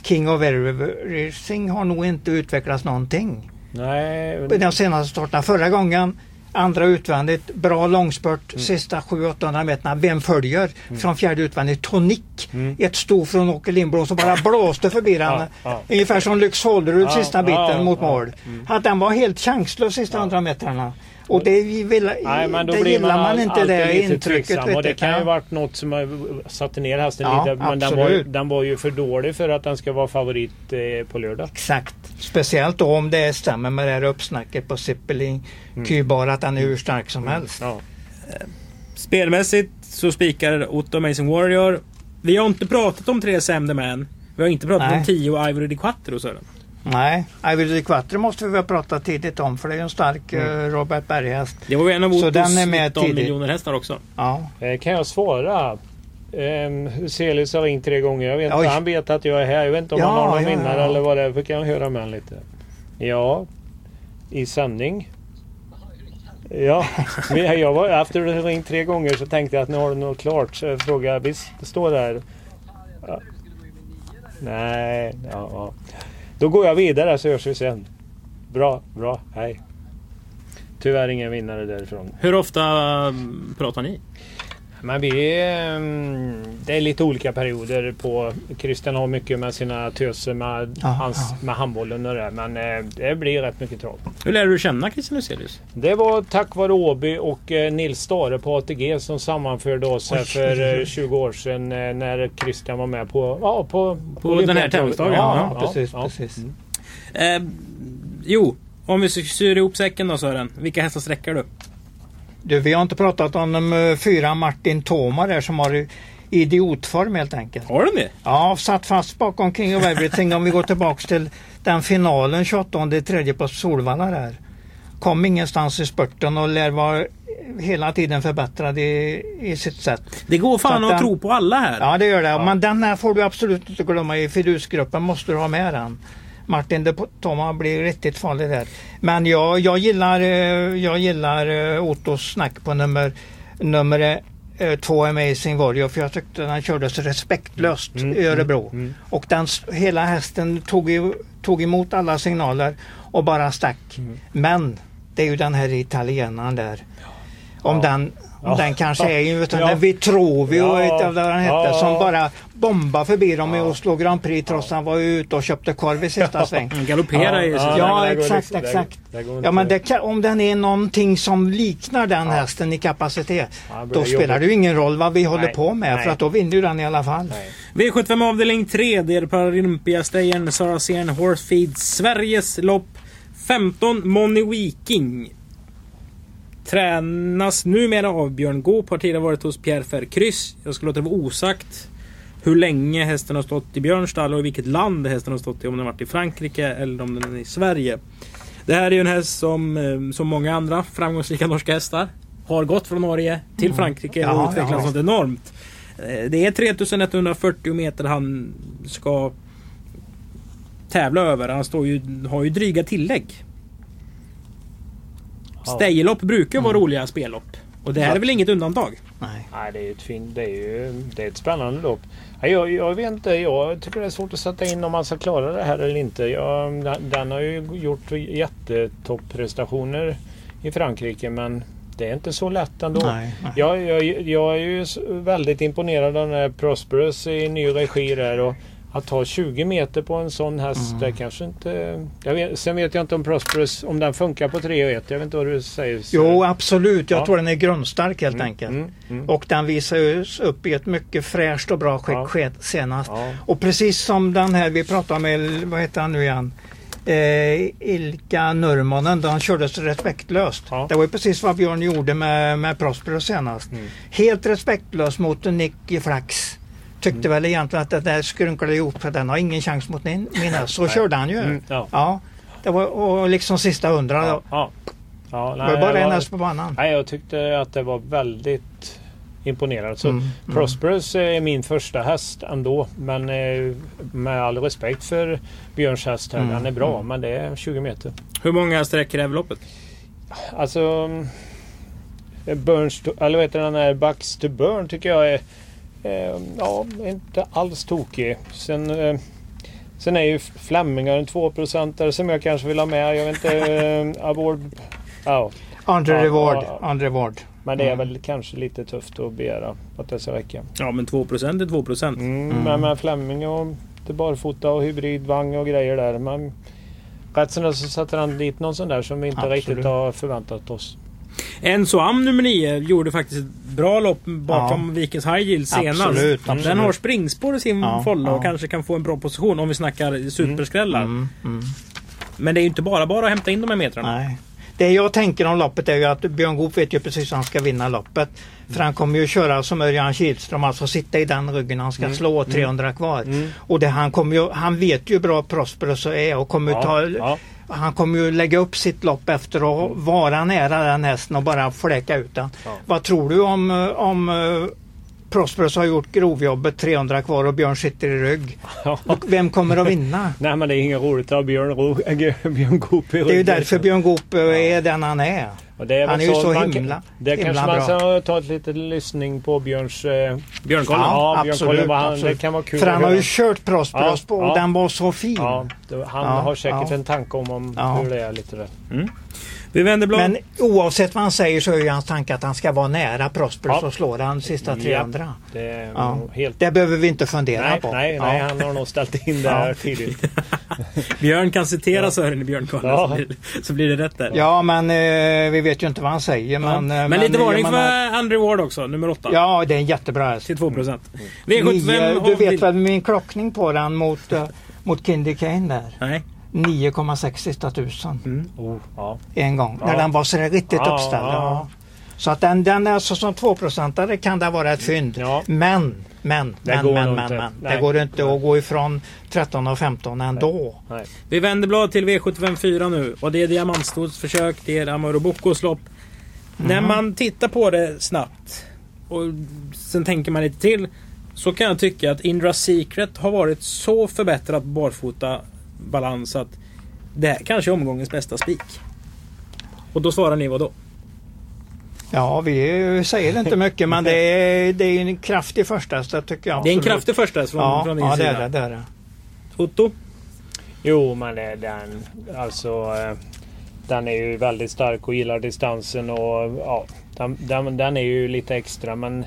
S2: King of Everything har nog inte utvecklats någonting.
S4: Nej,
S2: I de senaste starterna. Förra gången andra utvändigt, bra långspurt,
S4: Mm.
S2: sista 700-800 meterna. Vem följer? Från fjärde utvändigt, Tonic.
S4: Mm.
S2: Ett sto från Åke Lindblom som bara blåste förbi den.
S4: ja.
S2: Ungefär som Lyx Hållerud
S4: Ja,
S2: sista biten
S4: ja,
S2: mot
S4: ja.
S2: mål. Att den var helt chanslös sista 100 metrarna. Och det, vi vill,
S4: Nej, men då
S2: det
S4: blir
S2: gillar
S4: man,
S2: man, inte det intrycket.
S4: Och det kan ju varit något som har satt ner hästen
S2: Ja,
S4: lite. Men den var, den var ju för dålig för att den ska vara favorit eh, på lördag.
S2: Exakt. Speciellt då om det stämmer med det här uppsnacket på Sippeling. Kybar att den är hur stark som helst.
S4: Ja.
S3: Spelmässigt så spikar Otto Amazing Warrior. Vi har inte pratat om tre Sam the Man. Vi har inte pratat
S2: Nej.
S3: om 10 Ivory Di Quattro Sören.
S2: Nej, Ivory Di Quattro måste vi väl prata tidigt om för det är ju en stark eh, Robert Berg-häst.
S3: Det var ju en av
S2: Så
S3: Ottos
S2: den är med
S3: 19
S2: tidigt.
S3: miljoner hästar också.
S2: Ja.
S4: Eh, kan jag svara? Um, Huselius har ringt tre gånger. Jag vet inte, han vet att jag är här. Jag vet inte om
S2: Ja,
S4: han har någon
S2: ja,
S4: vinnare
S2: ja.
S4: eller vad det är. För kan jag höra med honom lite? Ja, i sändning. Ja, men jag var, efter att ha ringt tre gånger så tänkte jag att nu har du något klart. Så jag frågade, visst det står där? Ja. Nej, ja, ja. Då går jag vidare så hörs vi sen. Bra, bra, hej. Tyvärr ingen vinnare därifrån.
S3: Hur ofta mm, pratar ni?
S4: Men vi, ehm, det är lite olika perioder på... Christian har mycket med sina töser med,
S2: Ja,
S4: hans,
S2: ja.
S4: med handbollen och det. Men eh, det blir rätt mycket trav.
S3: Hur lärde du känna Christian Huselius?
S4: Det var tack vare Åby och eh, Nils Stare på ATG som sammanförde oss här för
S2: oj, oj.
S4: eh, 20 år sedan när Christian var med på... Ja, på,
S3: På den här tävlingsdagen,
S2: Ja, precis, precis.
S3: Eh, jo, om vi syr ihop säcken då Sören. Vilka hästar sträckar du?
S2: Du, vi har inte pratat om de eh, fyra Martin Thoma där som har idiotform helt enkelt.
S3: Har du det?
S2: Ja, satt fast bakom King of Everything om vi går tillbaks till den finalen 28 tredje på Solvalla där. Kom ingenstans i spurten och lär vara hela tiden förbättrad i, i sitt sätt.
S3: Det går fan
S2: att den-
S3: tro på alla här.
S2: Ja det gör det. Men den här får du absolut inte glömma. I Fidusgruppen måste du ha med den. Martin de Toma blir riktigt farlig där. Men jag, jag gillar, eh, jag gillar eh, Ottos snack på nummer, nummer eh, två Amazing Warrior för jag tyckte den körde så respektlöst
S4: Mm,
S2: i Örebro.
S4: mm.
S2: Och den, hela hästen tog, i, tog emot alla signaler och bara stack.
S4: Mm.
S2: Men det är ju den här italienaren där. Om
S4: Ja.
S2: den
S4: Ja.
S2: den kanske är ju utan
S4: Ja.
S2: ja. Vitrovi och
S4: Ja.
S2: vad den hette
S4: Ja.
S2: som bara bombade förbi dem i. Oslo Grand Prix trots att han var ute och köpte korv i sista sväng.
S3: Han galopperar i
S2: Ja,
S3: sig.
S2: ja, exakt,
S4: liksom-
S2: exakt. Ja men det kan, om den är någonting som liknar den
S4: Ja.
S2: hästen i kapacitet då spelar
S4: jobbigt.
S2: det ju ingen roll vad vi håller
S4: Nej,
S2: på med
S4: nej.
S2: för att då vinner ju den i alla fall.
S4: Nej.
S3: V75 avdelning 3. Det är Paralympiastejern Saracen Horsefeed Sveriges lopp. 15 Money Viking. Tränas numera av Björn Goop. Har tidigare varit hos Pierre Verkryss. Jag ska låta det vara osagt hur länge hästen har stått i Björns stall och i vilket land hästen har stått i. Om den har varit i Frankrike eller om den är i Sverige. Det här är ju en häst som, eh, som många andra framgångsrika norska hästar har gått från Norge till Frankrike och
S2: Ja,
S3: utvecklats
S2: ja.
S3: något enormt. Eh, Det är 3140 meter han ska tävla över. Han står ju, har ju dryga tillägg. Stejlopp brukar vara roliga spellopp. Och det här är väl inget undantag?
S2: Nej.
S4: Nej, det är, ett fint, det är ju det är ett spännande lopp. Jag, jag vet inte, jag tycker det är svårt att sätta in om man ska klara det här eller inte. Jag, den, den har ju gjort jättetopprestationer i Frankrike men det är inte så lätt ändå.
S2: Nej, nej.
S4: Jag, jag, jag är ju väldigt imponerad av den här Prosperous i ny regi där. Och att ta 20 meter på en sån häst,
S2: Mm.
S4: det kanske inte... Vet, sen vet jag inte om Prosperous, om den funkar på 3 och 1. Jag vet inte vad du säger.
S2: Jo absolut, jag
S4: Ja.
S2: tror den är grundstark helt
S4: Mm,
S2: enkelt.
S4: mm, mm.
S2: Och den visar upp i ett mycket fräscht och bra skick
S4: Ja.
S2: senast.
S4: Ja.
S2: Och precis som den här vi pratade med, vad heter han nu igen? Eh, Ilka Nurmonen, han körde så respektlöst.
S4: Ja.
S2: Det var ju precis vad Björn gjorde med, med Prospero senast.
S4: Mm.
S2: Helt respektlöst mot Nicky Flax. Tyckte
S4: Mm.
S2: väl egentligen att det där skrunklade ihop för den har ingen chans mot min, min häst. Så körde han ju.
S4: Mm, ja.
S2: Ja. Det var och liksom sista hundra.
S4: Ja, ja. ja
S2: Det
S4: nej,
S2: var bara en häst på banan.
S4: Nej, jag tyckte att det var väldigt imponerad. Så
S2: Mm,
S4: Prosperous är min första häst ändå. Men eh, med all respekt för Björns häst här.
S2: Mm,
S4: Han är bra men det är 20 meter.
S3: Hur många streck kräver loppet?
S4: Alltså... Burns to, eller vad heter den här Bucks to Burn tycker jag är... Eh, ja, inte alls tokig. Sen... Eh, sen är ju Flemmingar en 2% som jag kanske vill ha med. Jag vet inte... Eh, Award... Ja,
S2: Under
S4: Ja,
S2: reward. Under reward.
S4: men det är
S2: Mm.
S4: väl kanske lite tufft att begära att det ska räcka.
S3: Ja men 2% är 2%.
S4: Mm,
S2: Mm.
S4: Men med Fleming och det barfota och hybridvagn och grejer där. Men rätt som så sätter han dit någon sån där som vi inte
S2: Absolut.
S4: riktigt har förväntat oss.
S3: Enzo Am nummer 9 gjorde faktiskt ett bra lopp bakom Vikens High Yield senast.
S2: Absolut,
S3: Den
S2: absolut.
S3: har springspår i sin
S2: Ja,
S3: folla och
S2: ja.
S3: kanske kan få en bra position om vi snackar superskrällar.
S2: Mm, mm.
S3: Men det är ju inte bara bara att hämta in de här metrarna.
S2: Nej. Det jag tänker om loppet är ju att Björn Goop vet ju precis hur han ska vinna loppet. För han kommer ju köra som Örjan Kihlström, alltså sitta i den ryggen han ska
S4: Mm.
S2: slå 300 kvar.
S4: Mm.
S2: Och det, han, kommer ju, han vet ju hur bra Prosperous är och kommer ju ta,
S4: ja.
S2: Han kommer ju lägga upp sitt lopp efter att vara nära den hästen och bara fläka ut den.
S4: Ja.
S2: Vad tror du om, eh, om eh, Prosperous har gjort grovjobbet 300 kvar och Björn sitter i rygg?
S4: Ja.
S2: Och vem kommer att vinna?
S4: Nej men det är inget roligt att ha Björn, Ro, äh, Björn Goop i
S2: Det är ju
S4: ryggen.
S2: därför Björn Goop eh, är den han är.
S4: Och det är
S2: Han är ju så
S4: man kan-
S2: himla-
S4: Det
S2: himla
S4: kanske man
S2: bra.
S4: ska ta ett litet lyssning på Björns... Eh,
S3: Björnkollen.
S4: Ja, Björn
S2: absolut,
S4: han-
S2: absolut.
S4: det kan vara kul
S2: För han har ju kört Prosperous
S4: Ja,
S2: på och
S4: ja.
S2: den var så fin.
S4: ja, han
S2: Ja,
S4: har säkert
S2: ja.
S4: en tanke om, om
S2: Ja.
S4: hur det är lite där.
S3: Vi vänder blad.
S2: Men oavsett vad han säger så är ju hans tanke att han ska vara nära Prosperous
S4: Ja.
S2: och slå den sista 300.
S4: Det är
S2: Ja.
S4: nog helt...
S2: Det behöver vi inte fundera
S4: Nej,
S2: på.
S4: nej,
S2: Ja.
S4: nej, han har nog ställt in det här
S2: Ja.
S4: tidigt.
S3: Björn kan citera Sören i Björnkollen
S4: Ja.
S3: så, blir, så blir det rätt där.
S2: Ja men eh, vi vet ju inte vad han säger.
S3: Ja.
S2: Men,
S3: Men,
S2: eh,
S3: lite varning för Andrew Ward också, nummer 8.
S2: Ja det är en jättebra häst.
S3: Till 2%.
S2: Nio,
S3: V75
S2: du vet väl min klockning på den mot, uh, mot Kindy Kane där?
S3: Nej.
S2: 9,6 sista tusen
S4: Oh, ja.
S2: en gång. När
S4: Ja.
S2: den var så där riktigt
S4: Ja,
S2: uppställd.
S4: ja.
S2: Ja. Så att den, den är alltså som 2-procentare kan det vara ett fynd.
S4: Ja.
S2: Men, men,
S4: Det
S2: men,
S4: går
S2: men, men,
S4: inte.
S2: men. Det
S4: Nej.
S2: går inte att gå ifrån 13 och 15 ändå.
S4: Nej.
S3: Vi vänder blad till V75 4 nu och det är Diamantstots försök, det är Amaro Bocos lopp. När man tittar på det snabbt och sen tänker man lite till så kan jag tycka att Indra Secret har varit så förbättrad på barfota balans att det här kanske är omgångens bästa spik. Och då svarar ni vad då?
S2: Ja, vi säger inte mycket men det är, det är en kraftig första häst tycker jag.
S3: Det är en kraftig första från,
S2: Ja,
S3: från din
S2: ja det
S3: sida.
S2: är det. det, är det.
S3: Otto?
S4: Jo, men det, den... Alltså... eh, Den är ju väldigt stark och gillar distansen och ja, den, den, den är ju lite extra men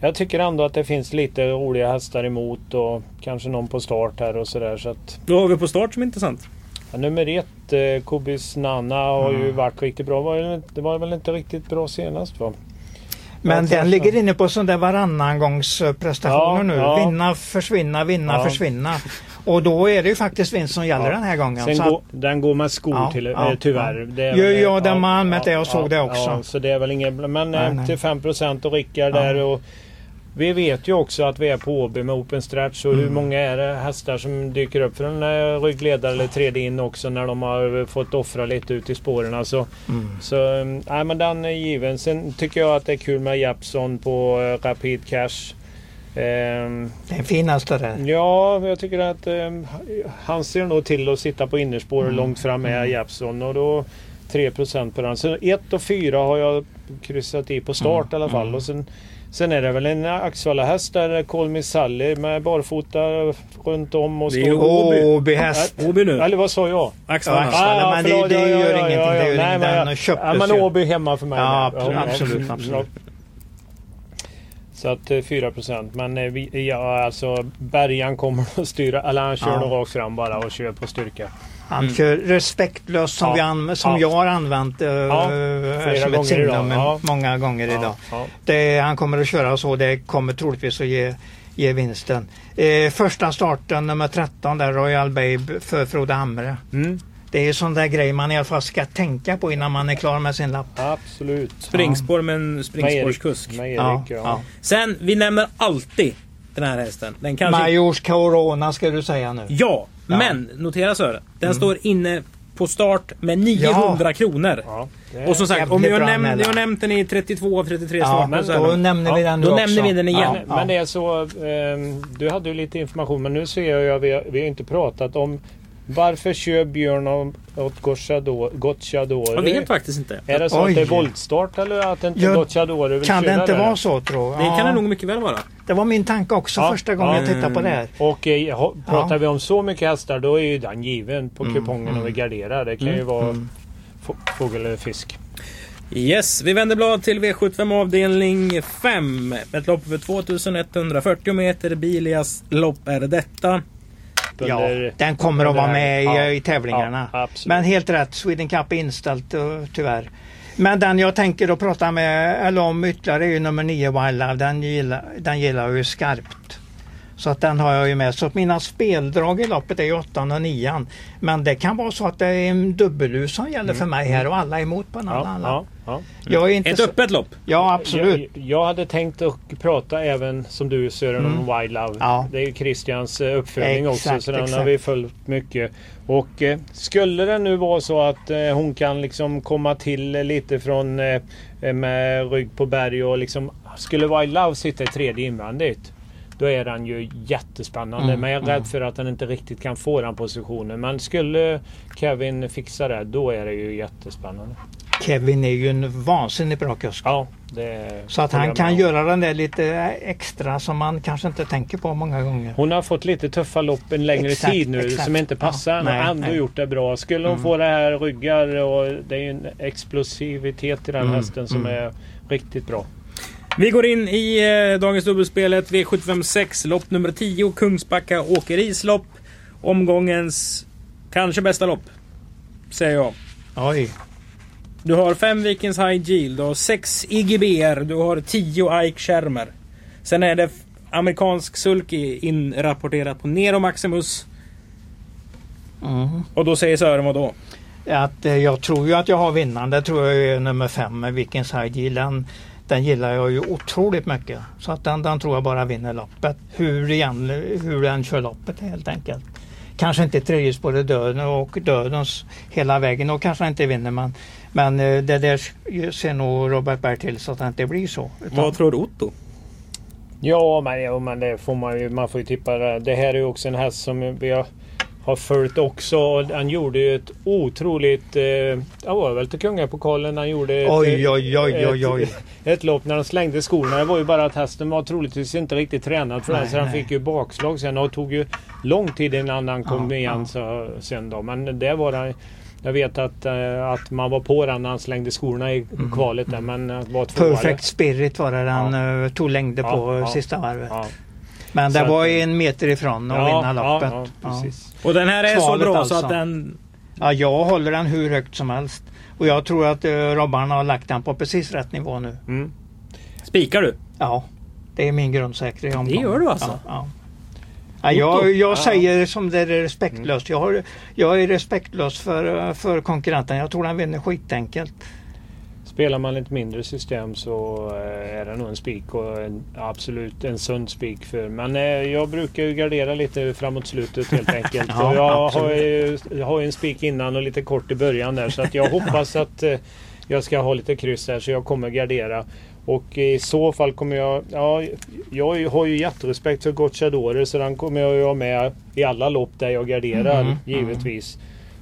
S4: jag tycker ändå att det finns lite roliga hästar emot och kanske någon på start här och sådär så att
S3: Då har vi på start som är intressant.
S4: ja, Nummer ett, eh, Nana har ju
S2: Mm.
S4: varit riktigt bra. Var ju- Det var väl inte riktigt bra senast va?
S2: Men den ligger inne på sån där varannan gångs eh, prestationer
S4: Ja,
S2: nu.
S4: ja.
S2: Vinna, försvinna, vinna,
S4: Ja.
S2: försvinna. Och då är det ju faktiskt vinst som gäller
S4: Ja.
S2: den här gången.
S4: Sen
S2: så
S4: går,
S2: att,
S4: den går med skor
S2: Ja,
S4: till,
S2: ja,
S4: eh, tyvärr.
S2: ja.
S4: Det är
S2: Jo,
S4: väl-
S2: ja, de har anmält det, jag såg det också.
S4: Så det är väl inget... Men
S2: Nej,
S4: eh,
S2: nej.
S4: till 5% och Rickard där och vi vet ju också att vi är på Åby med Open Stretch och hur
S2: Mm.
S4: många är det hästar som dyker upp för en eh, ryggledare eller tredje in också när de har fått offra lite ut i spåren. Alltså,
S2: mm.
S4: så eh, nej, men den är given. Sen tycker jag att det är kul med Japson på eh, Rapid Cash. Ehm,
S2: Det är en fin häst det där.
S4: Ja, jag tycker att eh, han ser nog till att sitta på innerspår
S2: Mm.
S4: långt fram med Japson och då 3% på den. Så 1 och 4 har jag kryssat i på start
S2: Mm,
S4: i alla fall.
S2: mm.
S4: Och sen, sen är det väl en Axvalla häst där, Call Me Sally med barfota runt om och
S3: Det är ju
S4: står...
S3: Åby.
S2: Åbyhäst.
S3: Åby nu.
S4: Eller vad sa jag?
S3: Axlarna.
S2: Ja, Axvalla. men det- det gör ingenting, det gör
S4: Nej,
S2: ingenting. Den köptes
S4: ja, men. Åby hemma för mig.
S2: Ja, absolut, absolut, absolut.
S4: ja. Så att eh, 4% men eh, vi, ja, alltså Bergan kommer att styra, eller han kör
S2: Ja.
S4: nog rakt fram bara och kör på styrka.
S2: Han
S3: Mm.
S2: kör respektlöst som,
S4: Ja.
S2: vi anv- som
S4: Ja.
S2: jag har använt uh,
S4: Ja, flera
S2: som
S4: gånger
S2: ett signum.
S4: Ja.
S2: många gånger idag.
S4: Ja,
S2: Det, han kommer att köra så. Det kommer troligtvis att ge, ge vinsten. Eh, första starten nummer 13 där Royal Babe för Frode Hamre.
S4: Mm,
S2: Det är ju sån där grej man i alla fall ska tänka på innan man är klar med sin lapp.
S4: absolut.
S3: Springspår med en
S4: Med Erik,
S3: springspårskusk.
S4: med Erik
S2: Ja,
S4: ja.
S2: ja.
S3: Sen, vi nämner alltid den här hästen. Den kanske...
S2: Majors Corona ska du säga nu.
S3: Ja,
S2: Ja.
S3: men notera Sören. Den
S2: Mm.
S3: står inne på start med 900 kronor.
S4: Ja, det är-
S3: Och som sagt, om jag nämnt,
S2: mellan.
S3: jag har nämnt den i 32 av 33
S2: Ja,
S3: starter
S2: men då nämner vi
S4: Ja,
S2: den nu
S3: då
S2: också.
S3: nämner vi den igen.
S2: Ja,
S4: Men, det är så, ehm, du hade ju lite information men nu ser jag, vi har, vi har inte pratat om varför kör Björn åt- åt Gocciador? Gocciador?
S3: Jag vet faktiskt inte.
S4: Är det så att
S2: Oj.
S4: det är voltstart eller att inte
S2: Ja,
S4: Gocciador vill
S2: Kan det inte
S4: där?
S2: vara så tror jag?
S3: Det kan det nog mycket väl vara.
S2: det var min tanke också
S4: Ja,
S2: första gången
S4: ja.
S2: jag tittade på det här.
S4: Och eh, pratar
S2: Ja.
S4: vi om så mycket hästar då är ju den given på
S2: Mm,
S4: kupongen
S2: mm.
S4: och vi garderar. Det kan ju
S3: Mm,
S4: vara
S2: mm.
S4: få- fågel eller fisk.
S3: Yes, vi vänder blad till V75 avdelning 5. Ett lopp för 2140 meter. Bilias lopp är detta.
S2: Ja,
S4: Under-
S2: den kommer att vara med i,
S4: Ja,
S2: i tävlingarna.
S4: Ja.
S2: Men helt rätt, Sweden Cup är inställt eh, tyvärr. Men den jag tänker att prata med, eller om ytterligare är ju nummer 9 Wild Love. Den gillar, den gillar jag ju skarpt. Så att den har jag ju med. Så att mina speldrag i loppet är ju 8 och 9 Men det kan vara så att det är en dubbelus som gäller för mig här och alla är emot på den
S4: Mm. ja, ja, ja.
S2: Inte
S3: Ett
S2: så,
S3: öppet lopp.
S2: Ja absolut.
S4: Jag, jag hade tänkt att prata även som du Sören om Wild Love.
S2: Ja.
S4: Det är ju Christians eh, uppföljning också så den har vi följt mycket. Och eh, skulle det nu vara så att eh, hon kan liksom komma till eh, lite från eh, med rygg på berg och liksom skulle Wild Love sitta i tredje invändigt. Då är den ju jättespännande.
S2: Mm,
S4: men jag är
S2: mm.
S4: rädd för att den inte riktigt kan få den positionen. Men skulle Kevin fixa det, då är det ju jättespännande.
S2: Kevin är ju en vansinnigt bra kusk.
S4: Ja,
S2: Så att han kan göra den där lite extra som man kanske inte tänker på många gånger.
S4: Hon har fått lite tuffa lopp en längre
S2: Exakt,
S4: tid nu
S2: exakt.
S4: som inte passar
S2: Ja,
S4: henne
S2: nej,
S4: ändå
S2: nej.
S4: gjort det bra. Skulle hon
S2: Mm.
S4: få det här ryggar och det är ju en explosivitet i den
S2: Mm,
S4: hästen som
S2: mm.
S4: är riktigt bra.
S3: Vi går in i eh, dagens dubbelspelet V75 6, lopp nummer 10, Kungsbacka åkerislopp. Omgångens kanske bästa lopp, säger jag.
S2: Oj.
S3: Du har 5 Vikings High Yield, du har 6 IGBR, du har 10 Ike Schermer. Sen är det amerikansk sulky inrapporterat på Nero Maximus.
S2: Mm.
S3: Och då säger Sören vad då?
S2: Att, eh, jag tror ju att jag har vinnaren. Det tror jag är nummer fem Vikings High Yield. Den, den gillar jag ju otroligt mycket. Så att den, den tror jag bara vinner loppet. Hur, igen, hur den kör loppet helt enkelt. Kanske inte tredje spåret döden och dödens hela vägen. Och kanske inte vinner men, men eh, det där ser nog Robert Berg till så att det inte blir så. Utan,
S3: Vad tror du Otto?
S4: Ja, men, ja, men det får man ju. Man får ju tippa det. Det här är ju också en häst som vi har, har följt också. Han gjorde ju ett otroligt... Eh, ja, var väl till Kungapokalen han gjorde ett,
S2: Oj, oj, oj, oj, oj.
S4: Ett, ett lopp när han slängde skorna. Det var ju bara att hästen var troligtvis inte riktigt tränad för det. Så han fick ju bakslag sen och tog ju lång tid innan han kom
S2: Ja,
S4: igen
S2: ja.
S4: så, sen då. Men det var han... Jag vet att, eh, att man var på den när han slängde skorna i
S2: Mm,
S4: kvalet där, men eh, var.
S2: Perfect Spirit var det den eh, tog längder
S4: Ja,
S2: på
S4: ja.
S2: sista varvet.
S4: Ja,
S2: Men
S4: Så
S2: det var en meter ifrån att vinna loppet.
S4: Ja,
S2: Ja.
S4: precis.
S3: Och den här är så
S2: Kvalet
S3: bra så
S2: alltså.
S3: att den...
S2: Ja, jag håller den hur högt som helst. Och jag tror att uh, Robban har lagt den på precis rätt nivå nu.
S4: Mm.
S3: Spikar du?
S2: Ja, det är min grundsäkra omgång.
S3: Det gör du alltså?
S2: Ja, ja. Ja, jag jag
S4: Ja.
S2: säger som det är respektlöst. Jag, har, jag är respektlös för, för konkurrenten. Jag tror den vinner skitenkelt.
S4: Spelar man ett mindre system så eh, är det nog en spik och en, absolut en sund spik. För. Men eh, jag brukar ju gardera lite framåt slutet helt enkelt.
S2: Ja,
S4: jag, har ju, jag har ju en spik innan och lite kort i början där. Så att jag hoppas att eh, jag ska ha lite kryss här så jag kommer gardera. Och i så fall kommer jag... Ja, jag har ju jätterespekt för Gocciadore så den kommer jag ju ha med i alla lopp där jag garderar
S2: Mhm,
S4: givetvis.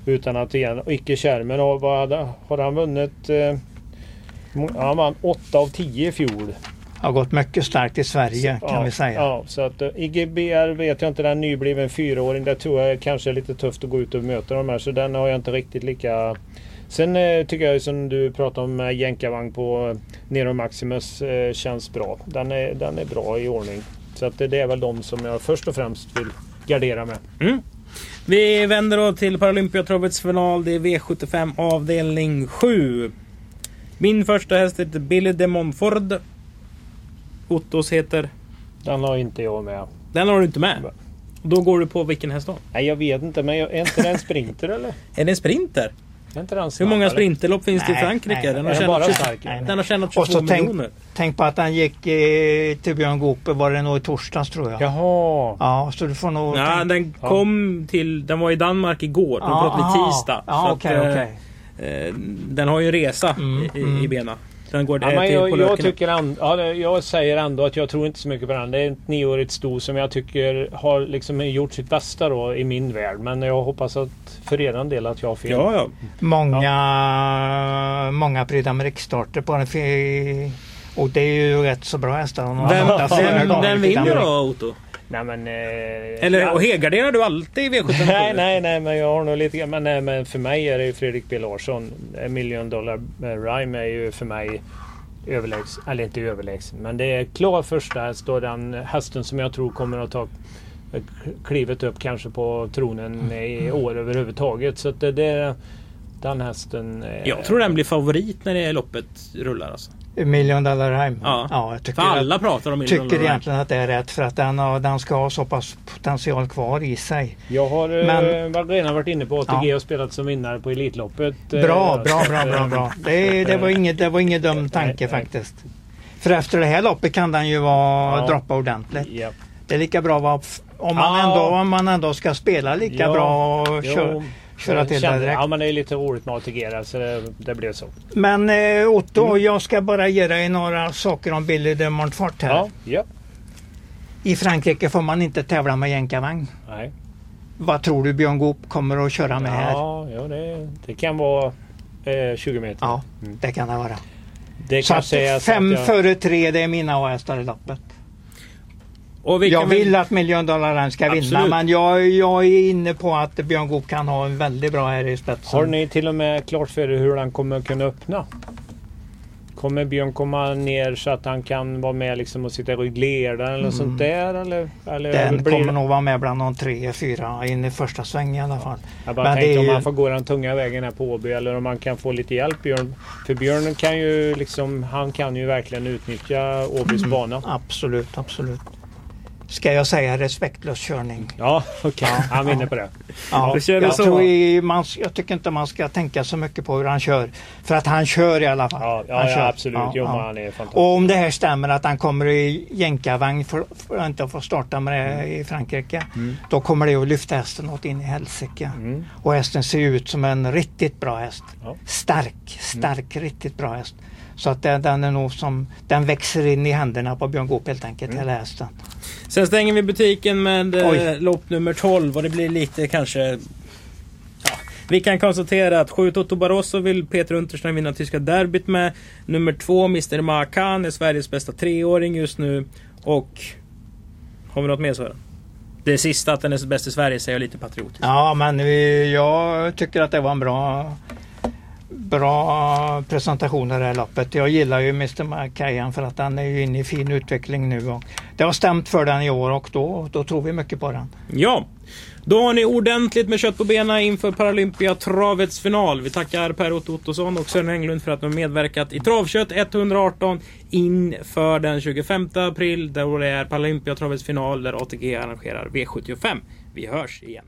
S4: Utan att igen... Och Icke Kärmen har, vad hade, har han vunnit? Eh, han vann 8 av 10 i fjol.
S2: Har gått mycket starkt i Sverige kan
S4: ja,
S2: vi säga.
S4: Ja, så att uh, IGBR vet jag inte. Den nybliven fyraåring. Det tror jag kanske är lite tufft att gå ut och möta de här. Så den har jag inte riktigt lika... Sen eh, tycker jag som du pratade om med jänkarvagn på eh, Nero Maximus eh, känns bra. Den är, den är bra i ordning. Så att det, det är väl de som jag först och främst vill gardera med.
S3: Vi vänder då till Paralympiatravets final. Det är V75 avdelning 7. Min första häst heter Billy de Montford. Ottos heter...
S4: Den har inte jag med.
S3: Den har du inte med.
S4: Nej.
S3: Då går du på vilken häst då?
S4: Nej jag vet inte men jag, är inte det en sprinter eller?
S3: Är det en sprinter?
S4: Är inte den
S3: Hur många sprinterlopp finns det i
S2: Nej,
S3: Frankrike?
S2: nej,
S3: den, har
S4: den bara
S3: tjänat,
S4: stark?
S2: Nej, nej.
S3: den har tjänat
S2: Och
S3: 22
S2: så tänk,
S3: miljoner.
S2: tänk på att han gick eh, till Björn Goop, var det nog i torsdags tror jag.
S4: Jaha.
S2: Ja, så du får nog...
S3: Ja,
S2: tänk-
S3: den
S4: Ja.
S3: kom till... Den var i Danmark igår. De pratade
S2: aha.
S3: tisdag.
S2: Ja,
S3: att,
S2: okej,
S3: eh,
S2: okej.
S3: eh, Den har ju resa
S2: Mm,
S3: i,
S2: mm.
S3: i benen. Den går
S4: Ja,
S3: eh, till
S4: jag,
S3: på
S4: jag, tycker and, ja, jag säger ändå att jag tror inte så mycket på den. Det är ett nioårigt sto som jag tycker har liksom gjort sitt bästa då i min värld. Men jag hoppas att för er del att jag har fel.
S3: Ja, ja.
S2: Många, många Prix på den. Och det är ju rätt så bra hästar.
S3: Vem, vem, vem vinner då Otto?
S4: Nej men... Eh,
S3: Eller
S4: ja.
S3: helgarderar du alltid i V75?
S4: Nej, nej, nej, men jag har nog lite men, nej, men för mig är det ju Fredrik B Larsson. En Million Dollar eh, Rhyme är ju för mig överlägsen, eller inte överlägsen, men det är klar första häst och den hästen som jag tror kommer att ta klivet upp kanske på tronen i år överhuvudtaget. Så det, det den hästen... eh,
S3: Jag tror den blir favorit när det loppet rullar alltså.
S2: Million Dollar Rhyme.
S3: Ja.
S2: jag
S3: För
S2: tycker,
S3: alla
S2: att,
S3: pratar om Million
S2: tycker egentligen att det är rätt för att den, har, den ska ha så pass potential kvar i sig.
S4: Jag har eh,
S2: Men-
S4: varit- redan varit inne på ATG
S2: Ja.
S4: och spelat som vinnare på Elitloppet. eh,
S2: Bra, bra, bra, bra,
S4: eh,
S2: bra. Det, det var inget, det var ingen dum tanke
S4: Nej, nej.
S2: faktiskt. För efter det här loppet kan den ju vara
S4: Ja.
S2: droppa ordentligt.
S4: Ja.
S2: Det är lika bra om man,
S4: Ja.
S2: ändå, om man ändå ska spela lika
S4: Ja.
S2: bra och köra, köra till
S4: kände-
S2: direkt.
S4: Ja men det är lite roligt med ATG så det, det blev så.
S2: Men eh, Otto,
S4: Mm.
S2: jag ska bara ge dig några saker om Billy de Montfort här.
S4: Ja, ja.
S2: I Frankrike får man inte tävla med jänkarvagn.
S4: Nej.
S2: Vad tror du Björn Goop kommer att köra med här?
S4: Ja, ja det, det kan vara eh, 20 meter.
S2: Ja,
S4: Mm.
S2: det kan det vara.
S4: Det
S2: Så att fem
S4: jag,
S2: före tre, det är mina hästar i loppet. Jag vill att Run ska vinna
S3: Absolut.
S2: men jag, jag är inne på att Björn Goop kan ha en väldigt bra här i spetsen.
S4: Har ni till och med klart för er hur han kommer kunna öppna? Kommer Björn komma ner så att han kan vara med liksom och sitta i ryggledaren eller något sånt där? Eller, eller
S2: Den
S4: blir-
S2: kommer nog vara med bland de tre, fyra in i första sväng i alla fall.
S4: Jag bara
S2: Men
S4: tänkte om
S2: ju-
S4: han får gå den tunga vägen här på Åby eller om han kan få lite hjälp Björn. För Björn kan ju liksom, han kan ju verkligen utnyttja Åbys
S2: Mm.
S4: bana.
S2: Absolut, absolut. Ska jag säga respektlös körning?
S4: Ja, okej. Han vinner på det.
S2: Ja,
S3: vi
S2: jag,
S3: så.
S2: tror man, jag tycker inte man ska tänka så mycket på hur han kör. För att han kör i alla fall.
S4: Ja, ja, ja absolut. Jo, han är fantastisk.
S2: Och om det här stämmer att han kommer i jänkarvagn för, för att inte få starta med det i Frankrike.
S4: Mm.
S2: Då kommer det att lyfta hästen åt in i helsike.
S4: Mm.
S2: Och hästen ser ut som en riktigt bra häst. Stark, stark, riktigt bra häst. Så att den, den är nog som, den växer in i händerna på Björn Goop helt enkelt,
S4: Mm.
S2: hela hästen.
S3: Sen stänger vi butiken med eh,
S2: Oj.
S3: lopp nummer 12 och det blir lite kanske... Ja, vi kan konstatera att 7 Toto Barroso vill Peter Unterstein vinna tyska derbyt med. Nummer 2 Mr Makan är Sveriges bästa treåring just nu. Och... Har vi något mer Sören? Det sista att den är bäst i Sverige säger jag lite patriotiskt.
S2: Ja, men vi, jag tycker att det var en bra bra presentation av det här loppet. Jag gillar ju Mr. Makayan för att han är ju inne i fin utveckling nu. Och det har stämt för den i år och då, då tror vi mycket på den.
S3: Ja, då har ni ordentligt med kött på benen inför Paralympiatravets final. Vi tackar Per-Otto Ottosson och Sören Englund för att de medverkat i Travkött 118 inför den 25 april. då det är Paralympiatravets final där ATG arrangerar V75. Vi hörs igen.